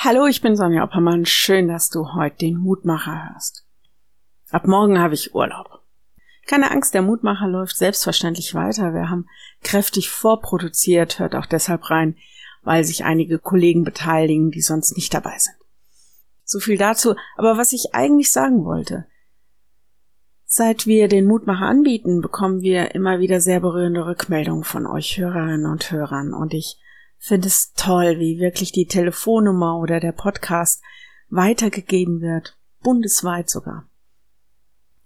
Hallo, ich bin Sonja Oppermann. Schön, dass du heute den Mutmacher hörst. Ab morgen habe ich Urlaub. Keine Angst, der Mutmacher läuft selbstverständlich weiter. Wir haben kräftig vorproduziert, hört auch deshalb rein, weil sich einige Kollegen beteiligen, die sonst nicht dabei sind. So viel dazu. Aber was ich eigentlich sagen wollte. Seit wir den Mutmacher anbieten, bekommen wir immer wieder sehr berührende Rückmeldungen von euch Hörerinnen und Hörern und ich finde es toll, wie wirklich die Telefonnummer oder der Podcast weitergegeben wird, bundesweit sogar.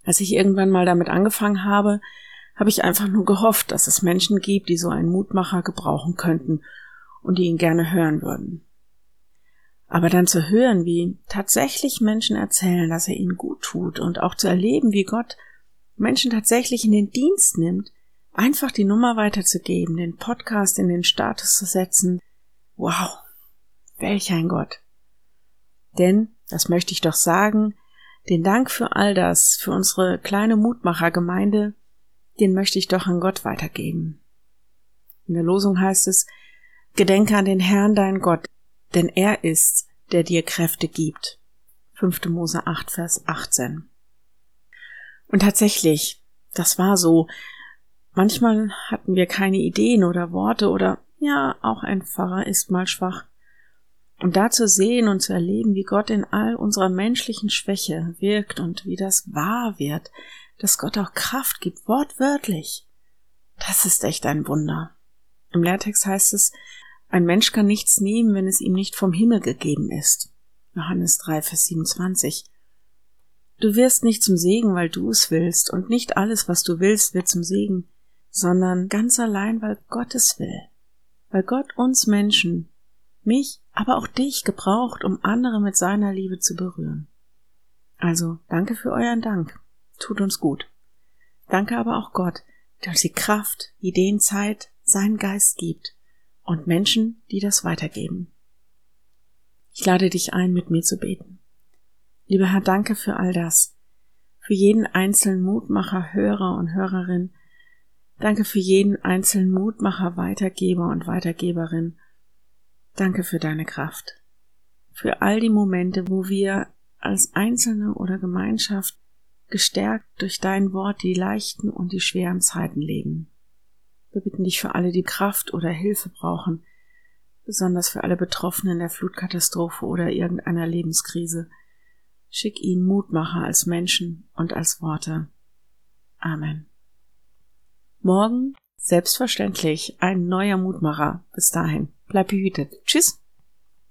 Als ich irgendwann mal damit angefangen habe, habe ich einfach nur gehofft, dass es Menschen gibt, die so einen Mutmacher gebrauchen könnten und die ihn gerne hören würden. Aber dann zu hören, wie tatsächlich Menschen erzählen, dass er ihnen gut tut und auch zu erleben, wie Gott Menschen tatsächlich in den Dienst nimmt, einfach die Nummer weiterzugeben, den Podcast in den Status zu setzen. Wow, welch ein Gott. Denn, das möchte ich doch sagen, den Dank für all das, für unsere kleine Mutmachergemeinde, den möchte ich doch an Gott weitergeben. In der Losung heißt es, Gedenke an den Herrn dein Gott, denn er ist, der dir Kräfte gibt. 5. Mose 8, Vers 18. Und tatsächlich, das war so, Manchmal hatten wir keine Ideen oder Worte oder ja, auch ein Pfarrer ist mal schwach. Und da zu sehen und zu erleben, wie Gott in all unserer menschlichen Schwäche wirkt und wie das wahr wird, dass Gott auch Kraft gibt, wortwörtlich, das ist echt ein Wunder. Im Lehrtext heißt es, ein Mensch kann nichts nehmen, wenn es ihm nicht vom Himmel gegeben ist. Johannes 3, Vers 27. Du wirst nicht zum Segen, weil du es willst, und nicht alles, was du willst, wird zum Segen sondern ganz allein, weil Gott es will. Weil Gott uns Menschen, mich, aber auch dich gebraucht, um andere mit seiner Liebe zu berühren. Also danke für euren Dank. Tut uns gut. Danke aber auch Gott, der uns die Kraft, Ideen, Zeit, seinen Geist gibt und Menschen, die das weitergeben. Ich lade dich ein, mit mir zu beten. Lieber Herr, danke für all das, für jeden einzelnen Mutmacher, Hörer und Hörerin, Danke für jeden einzelnen Mutmacher, Weitergeber und Weitergeberin. Danke für deine Kraft. Für all die Momente, wo wir als Einzelne oder Gemeinschaft gestärkt durch dein Wort die leichten und die schweren Zeiten leben. Wir bitten dich für alle, die Kraft oder Hilfe brauchen, besonders für alle Betroffenen der Flutkatastrophe oder irgendeiner Lebenskrise. Schick ihnen Mutmacher als Menschen und als Worte. Amen. Morgen selbstverständlich ein neuer Mutmacher. Bis dahin, bleib behütet. Tschüss.